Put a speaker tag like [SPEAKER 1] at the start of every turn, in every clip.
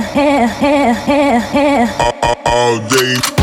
[SPEAKER 1] All day.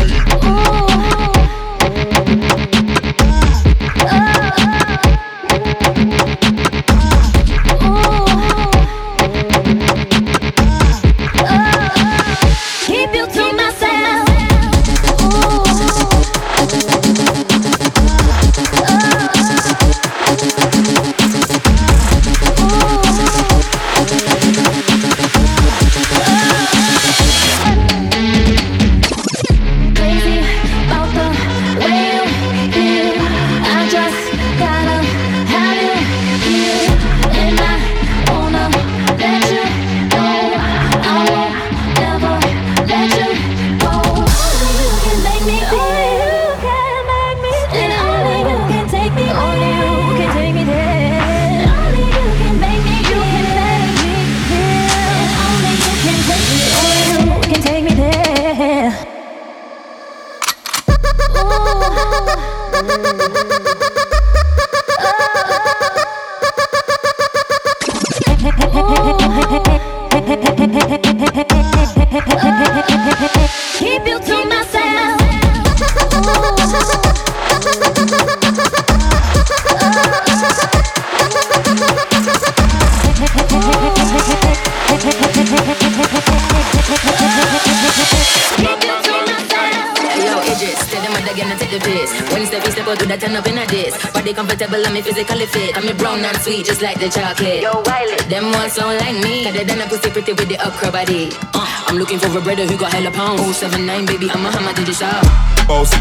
[SPEAKER 2] The chocolate. Yo, Wiley. Them ones don't like me. Got than a pussy pretty with the upcrow body. Uh, I'm looking for a brother who got hella pounds. 079, baby, I'm a hammer to the shop.
[SPEAKER 3] Bossy,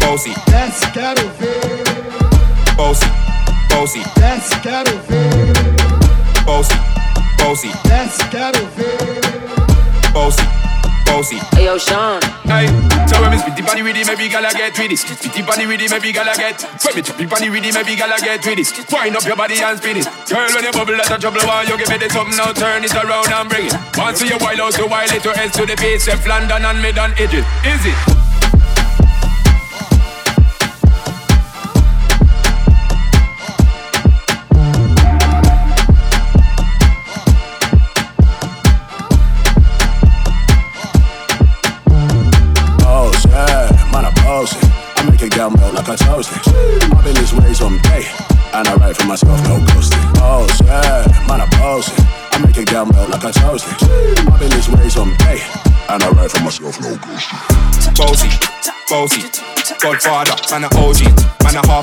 [SPEAKER 3] bossy.
[SPEAKER 4] That's gotta be.
[SPEAKER 3] With it. Spitty body with it, maybe gala get. When me trippy body with it, maybe gala get with it. Wind up your body and spin it. Girl, when you bubble, that's a trouble. Why you give me the something now? Turn it around and bring it. Once you wild out, so wild it to S to the base, F London and mid on edges. Is it?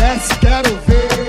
[SPEAKER 4] That's gotta be.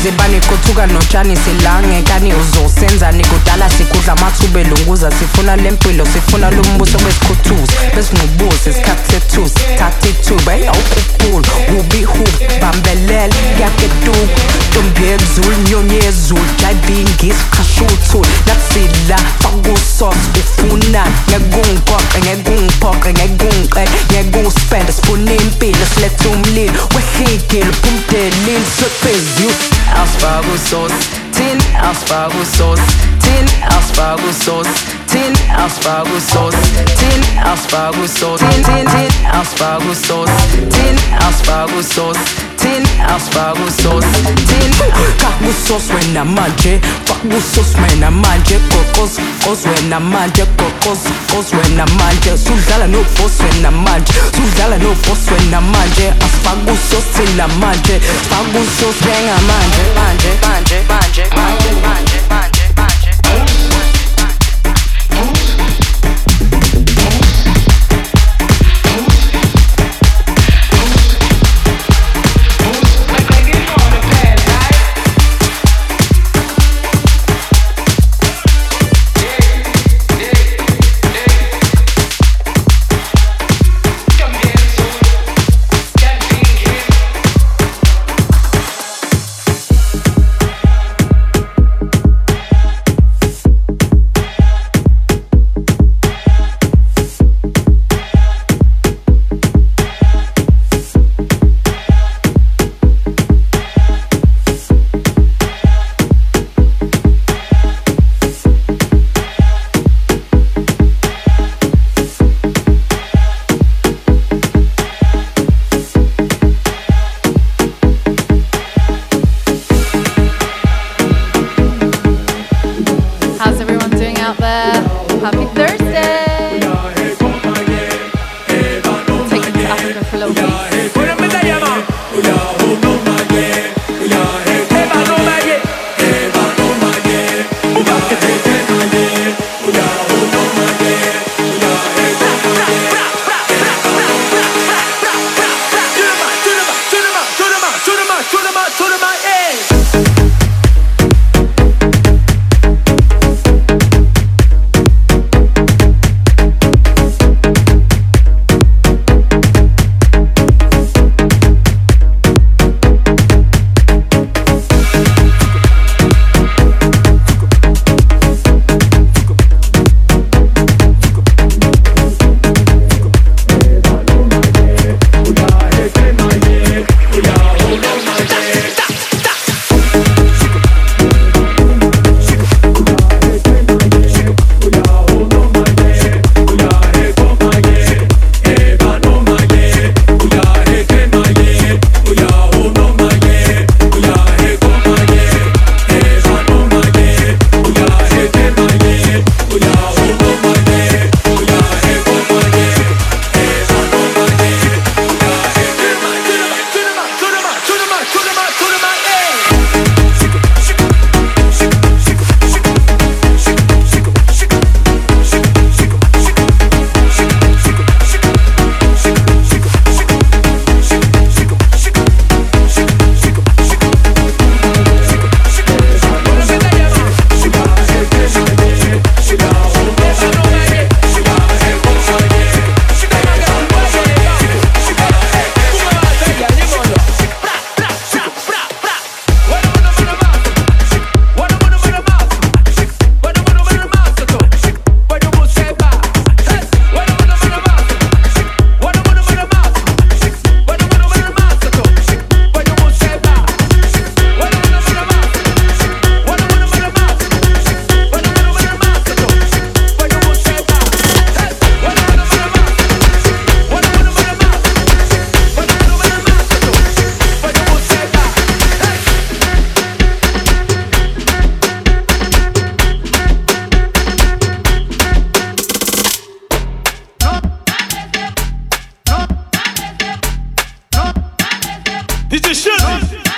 [SPEAKER 5] Imizimba notshani silange. Kani uzosenzani kudala sikudla amathuba elunguza sifuna lempilo sifuna lumbuso besikhuthuza besinobusi isikhathi sethusi thatha ithuba. Eyawukhuphula hubihubi bambelela kuyaketuka ntombi yezulu nyoni yezulu jayibingisikhasha uthuli. Nakusila fakusos ufuna ngekungiphoqe ngekungiphoqe ngekungiqele ngekuspende sifuna impilo siletha umlilo. Wehlingile phumdelile swephezulu
[SPEAKER 6] Aspargusos, tin Aspargusos, tin Aspargusos, tin Aspargusos, tin Aspargusos, tin tin tin Aspargusos, tin Aspargusos, tin Aspargusos, tin
[SPEAKER 5] Kakusos wena manje, fakusos wena manje, kokos kos wena manje, kokos kos wena manje, sudlala no boss wena manje, sudlala no boss wena ah, manje, asfakusos thina manje, fakusos benga manje, manje, manje, manje, manje, manje, manje, manje.
[SPEAKER 7] Cola,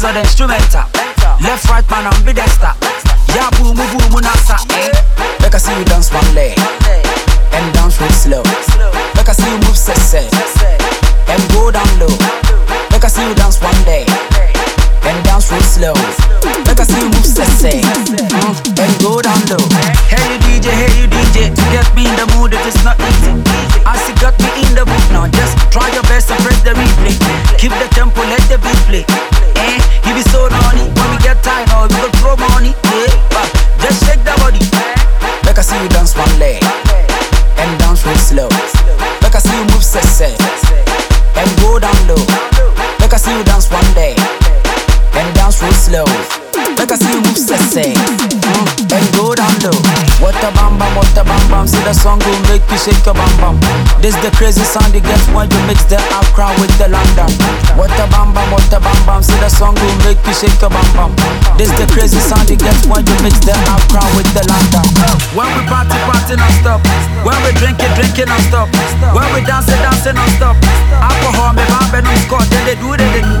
[SPEAKER 8] crazy on the instrumental. Left right man I'm shake your bam bam. This the crazy sound you get when you mix the Accra with the London. What a bam bam, what a bam bam. See the song will make you shake your bam bam. This the crazy sound you get when you mix the Accra with the London. When we party, party non stop. When we drink it, drink it non stop. When we dance it, dance it non stop. Alcohol, me bambe non scott. Then they do it, they do.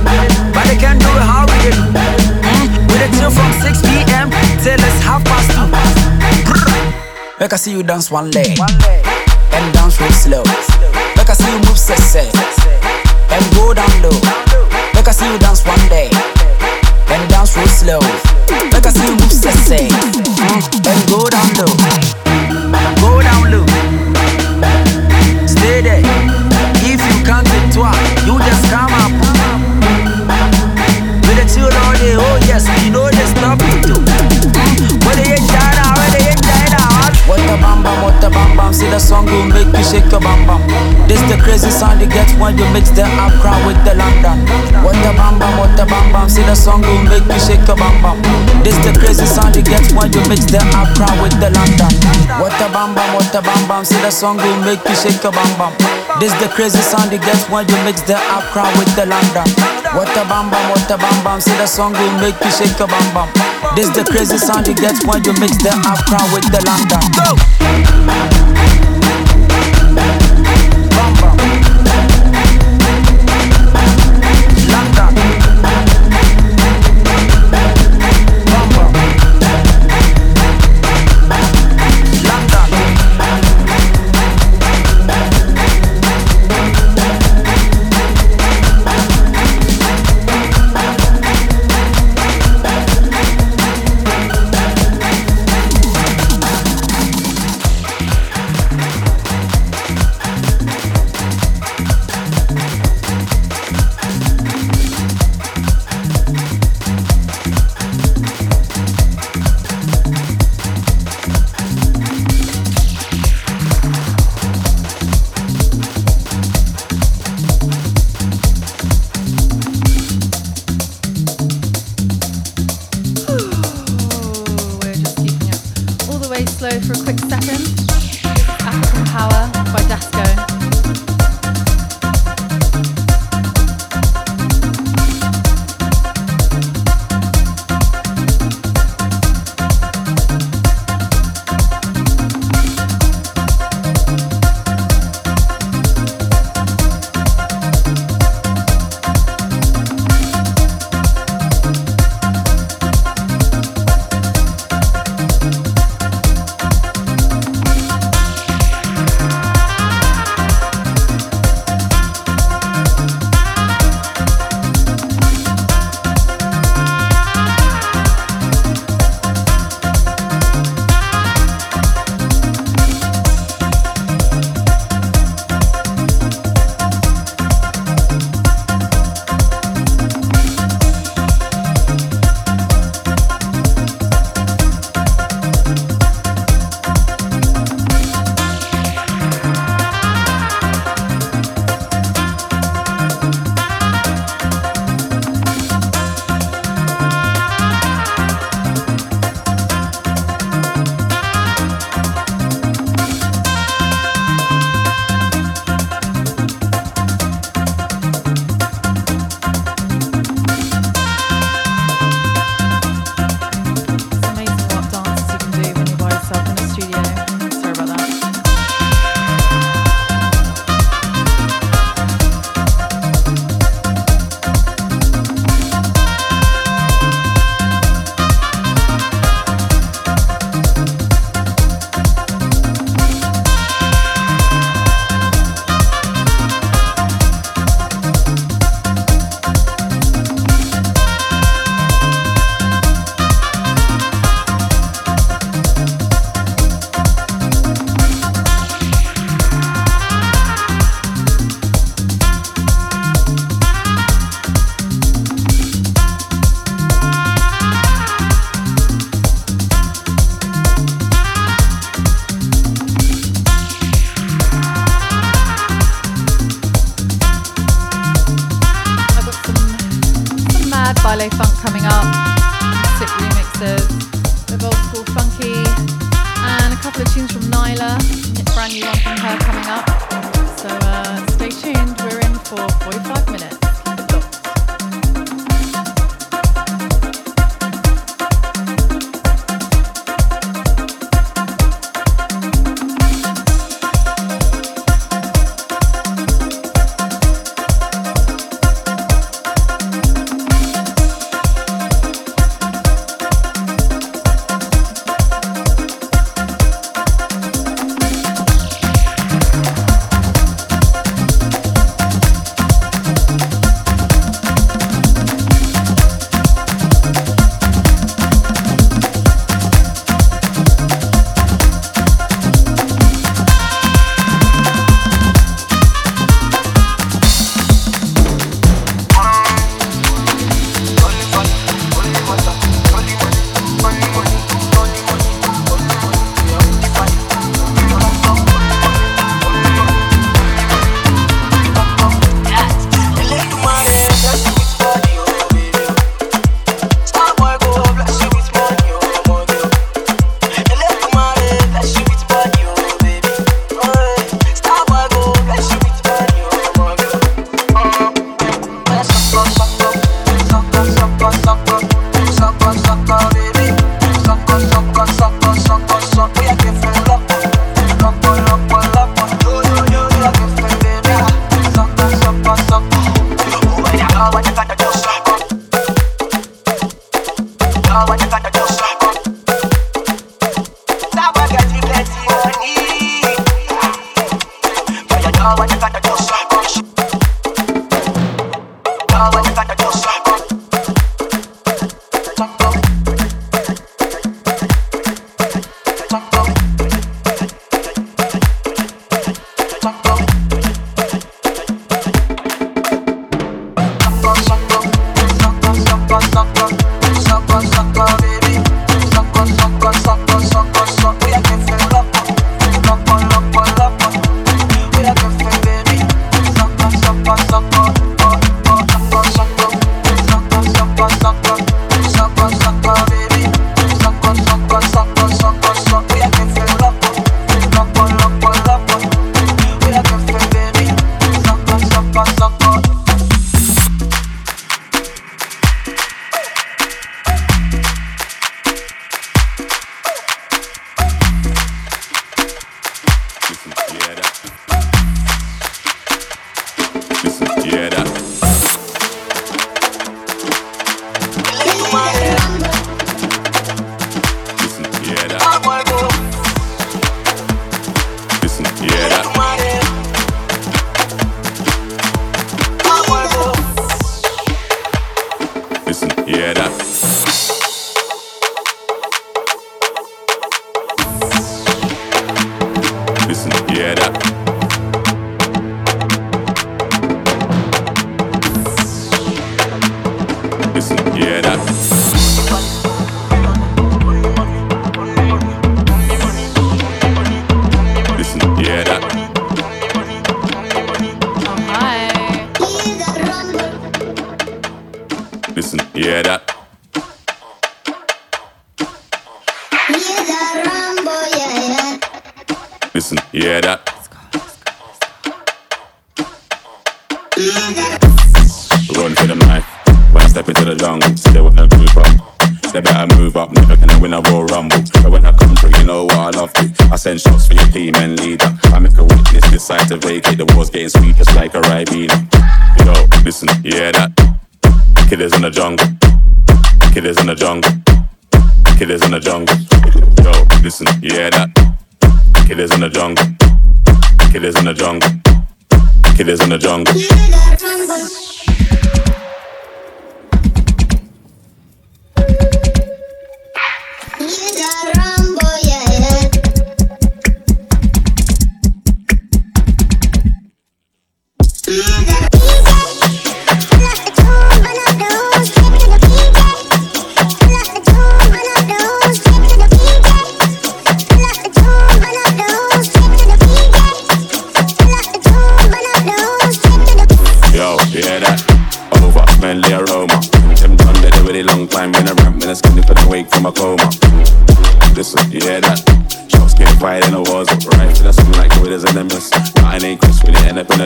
[SPEAKER 8] But they can't do it how we do. Mm, we chill from 6 p.m. till it's half past two. Make I see you dance one leg and dance real slow. Make I see you move sexy and go down low. Make I see you dance one day and dance real slow. Make I see you move mm, and go down low. Go down low. Stay there. If you can't get twa, you just come up. We the chill all day, oh yes, we know they stop it too. Bam. See the song will make you shake your bam bam. This the crazy sound you get when you mix the Accra with the London. What a bam bam, what a bam bam. See the song will make you shake your bam bam. This the crazy sound you get when you mix the Accra with the London. What a bam bam, what a bam bam. See the song will make you shake your bam bam. This the crazy sound you get when you mix the Accra with the London. What a bam bam, what a bam bam. See the song will make you shake your bam bam. This the crazy sound you get when you mix the Accra with the London. Go.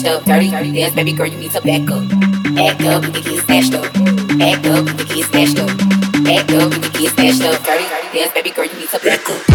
[SPEAKER 9] Snatched up. Dirty, dance, baby girl, you need to back up. Act up, you can get snatched up. Act up, you can get snatched up. Act up, you can get snatched up. Dirty, dirty dance, baby girl, you need to back up.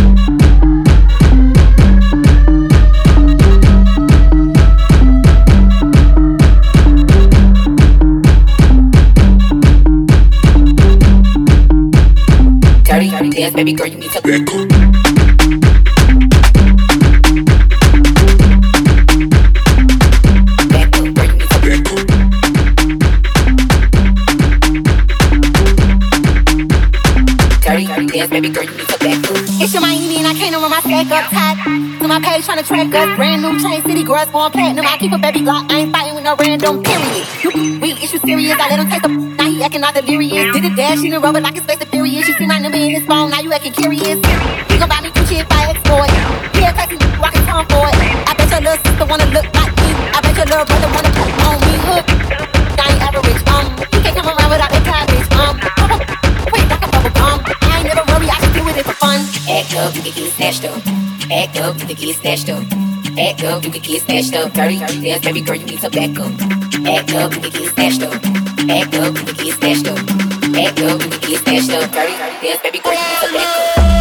[SPEAKER 9] Baby girl, you need to back up. It's your Miami and I can't run my stack up tight. To my page trying to track us. Brand new train city girls going platinum. I keep a baby Glock, I ain't fighting with no random period. You real issue serious, I let him take the now he acting all delirious. Did a dash in the rubber like it's space furious. You see my number in his phone, now you acting curious. You gon' buy me two shit by exploit. Yeah, taxi, rockin' Tom Ford. I bet your little sister wanna look like me. I bet your little brother wanna put on me hook. I ain't average, up, you can get snatched up. Act up, you can get snatched up. Act up, you can get snatched up. Dirty, dirty dance, baby girl, you need to back up. Act up, you can get snatched up. Act up, you can get snatched up. Act up, you can get snatched up. Dirty, dirty dance, baby girl, you need to back up.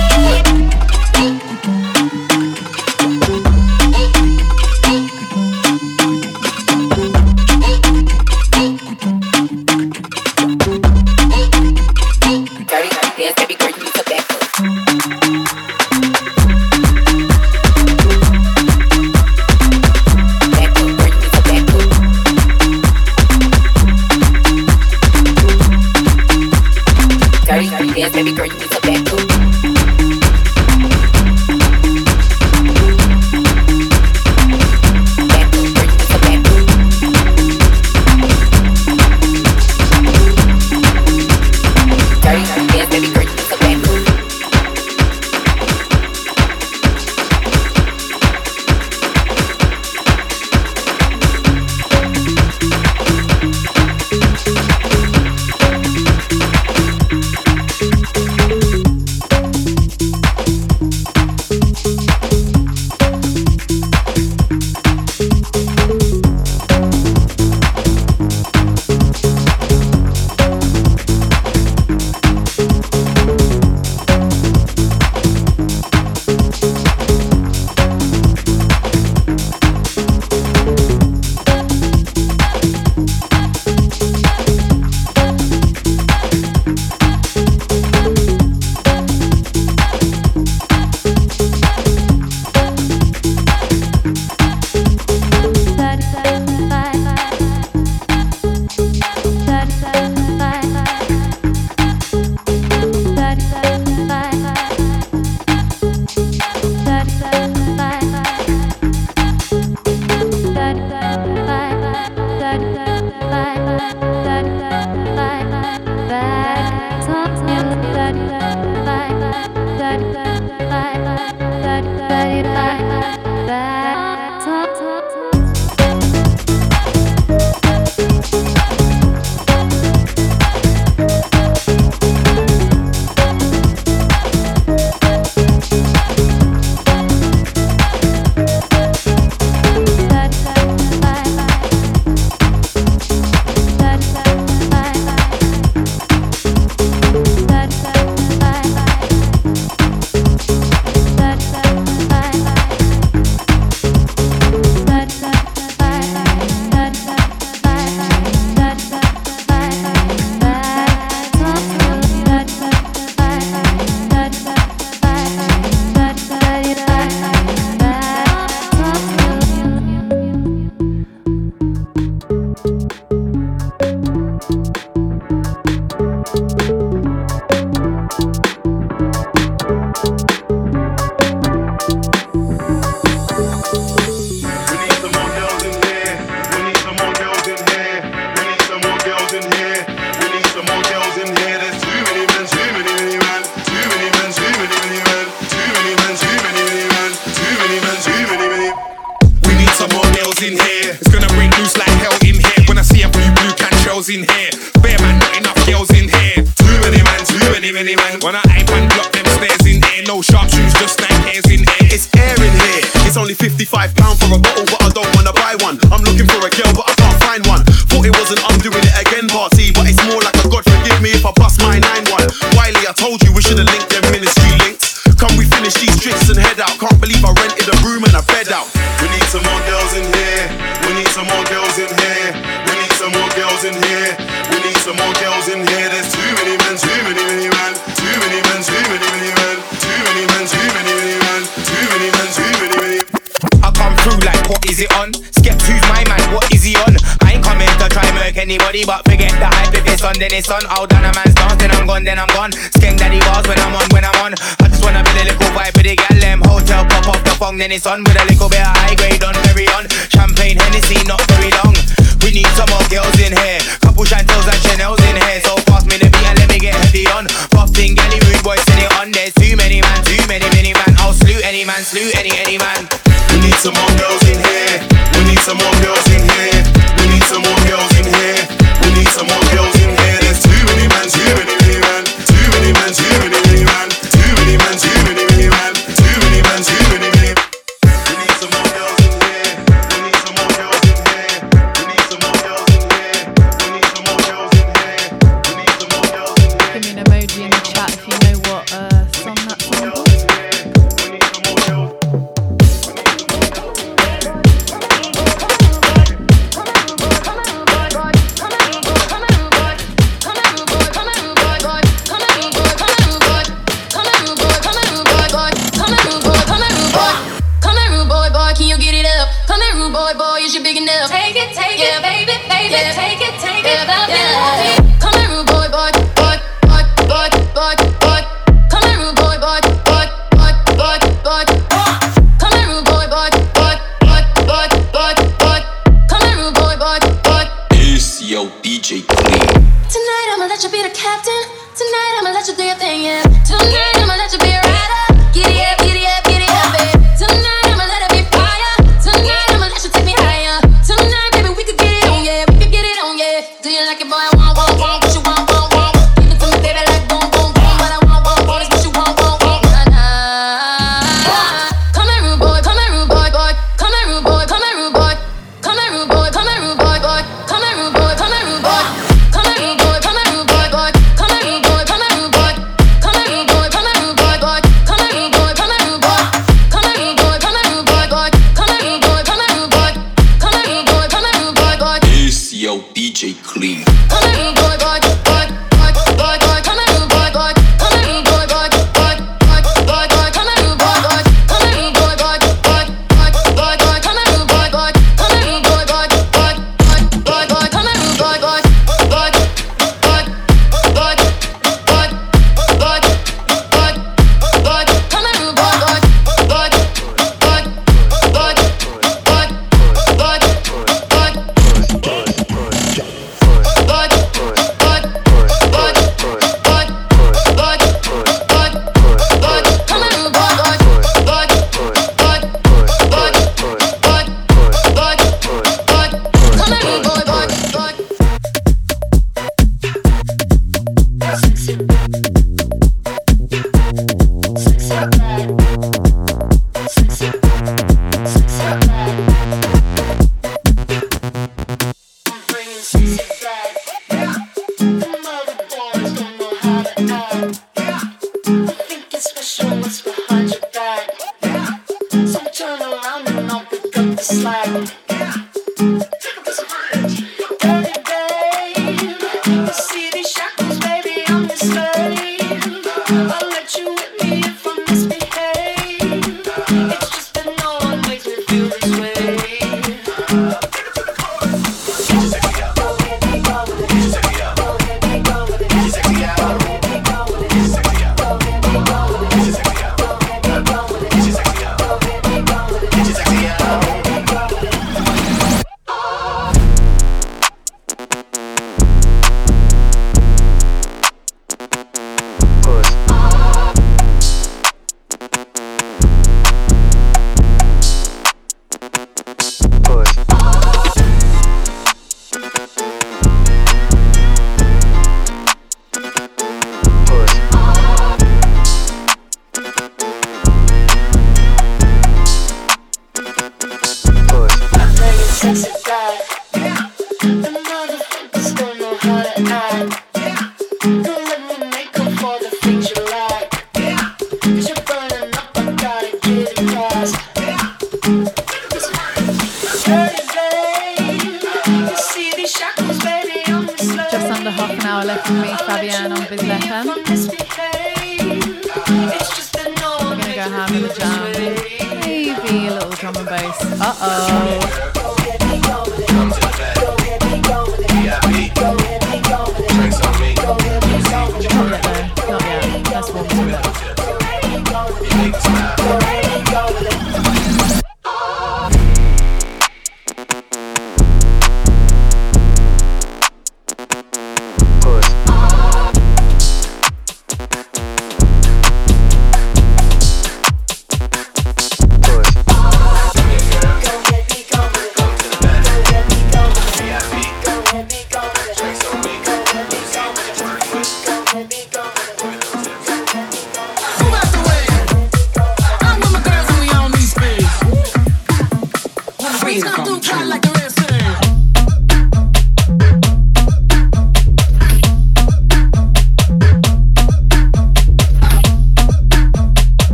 [SPEAKER 10] The on with a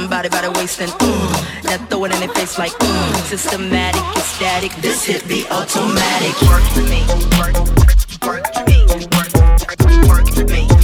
[SPEAKER 11] somebody by the waist and mm, now throw it in their face like mm, systematic, static. This hit be automatic. Work to me, work, work to me, work, work for me.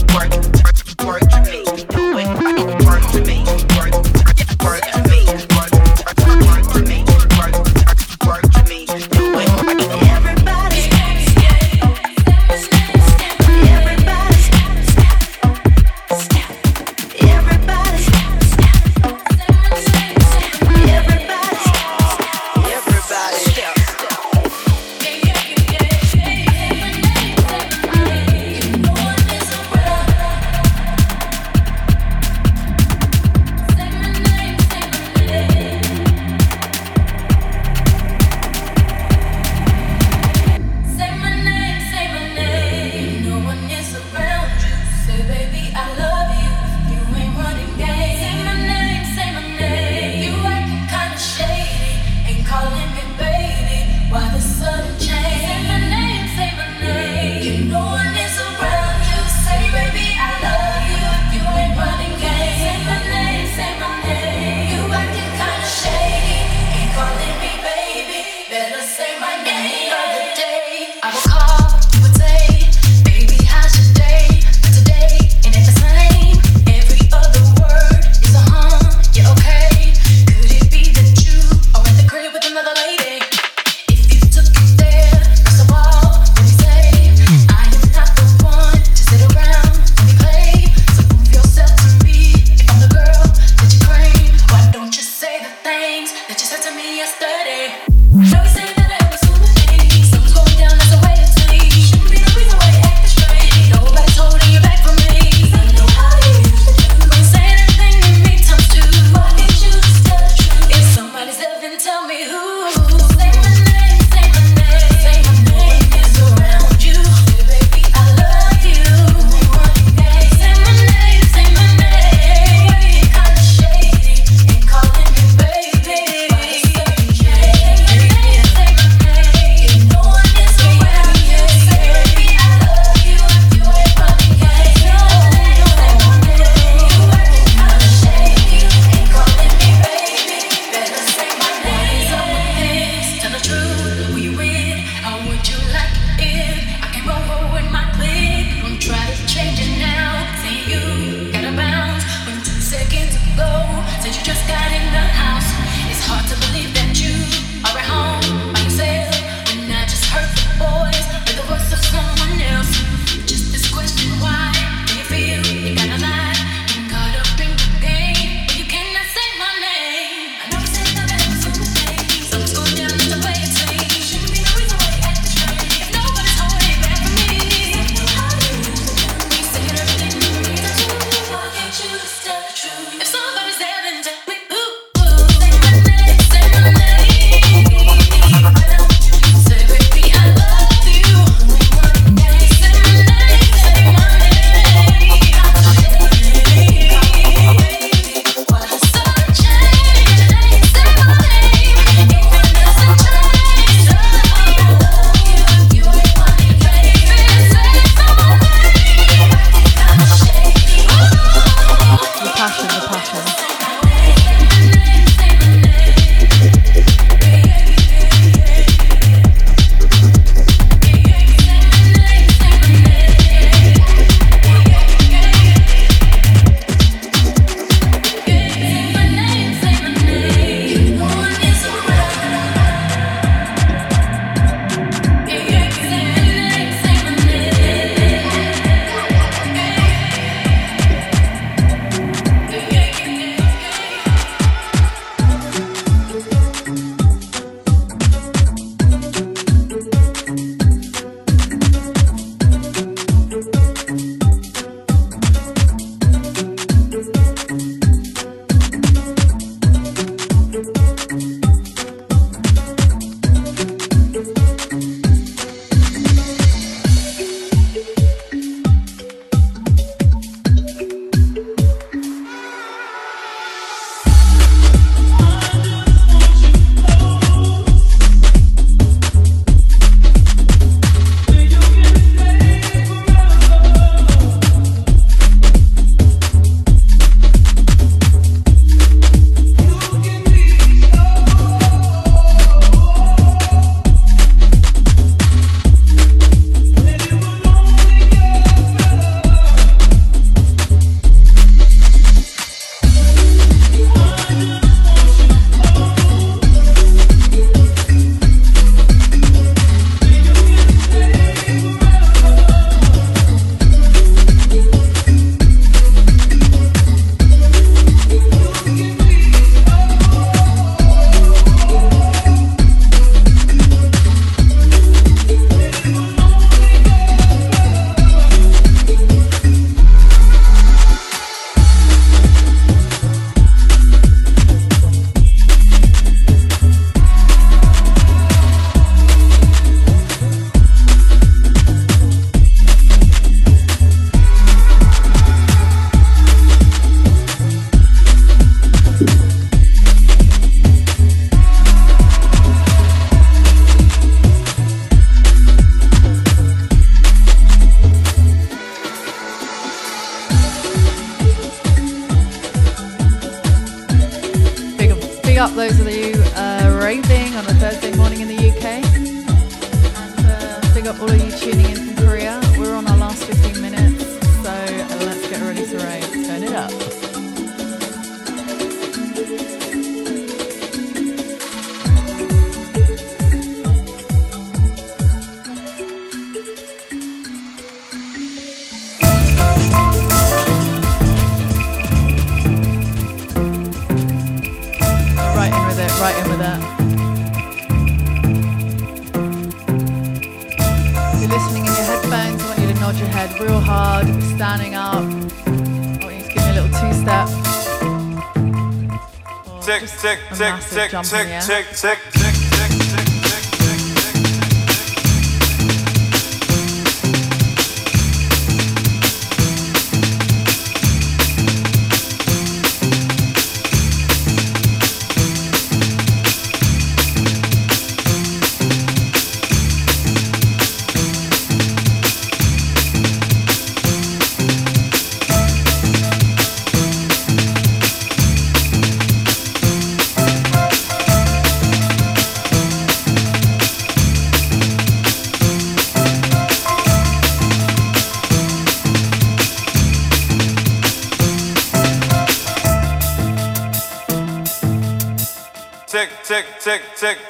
[SPEAKER 12] Tick, tick, tick,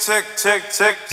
[SPEAKER 12] tick, tick, tick,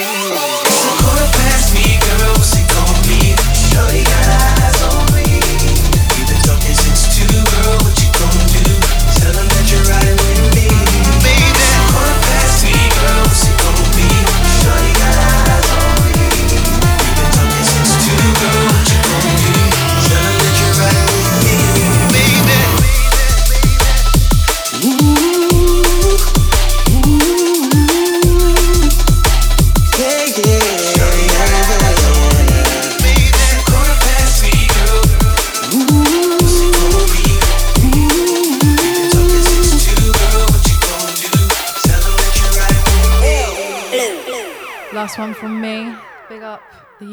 [SPEAKER 13] Thank
[SPEAKER 14] you.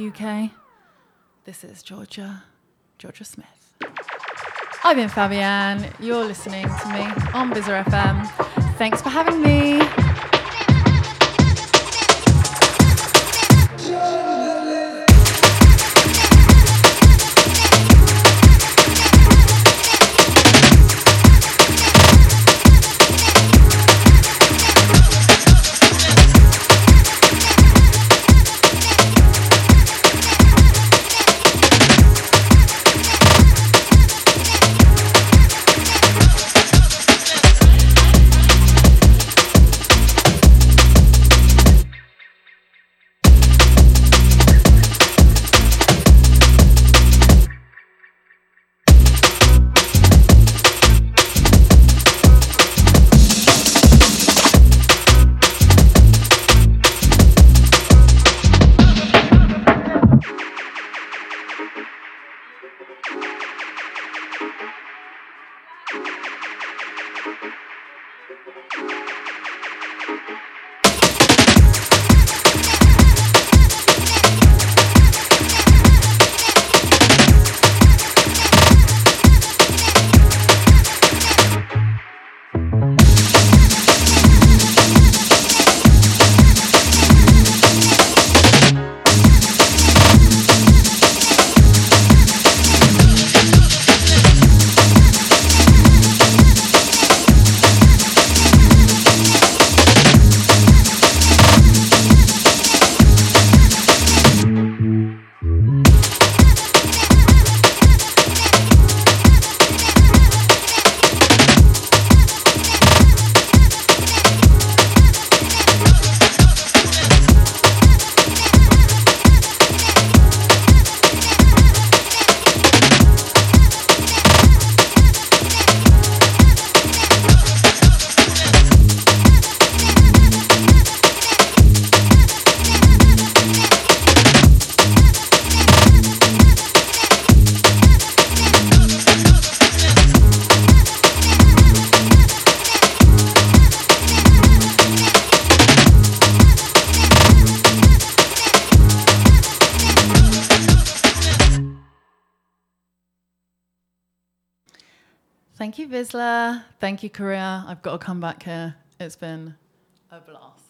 [SPEAKER 12] UK. This is Georgia, Georgia Smith. I've been Fabienne. You're listening to me on VISLA FM. Thanks for having me. Thank you, Korea. I've got to come back here. It's been a blast.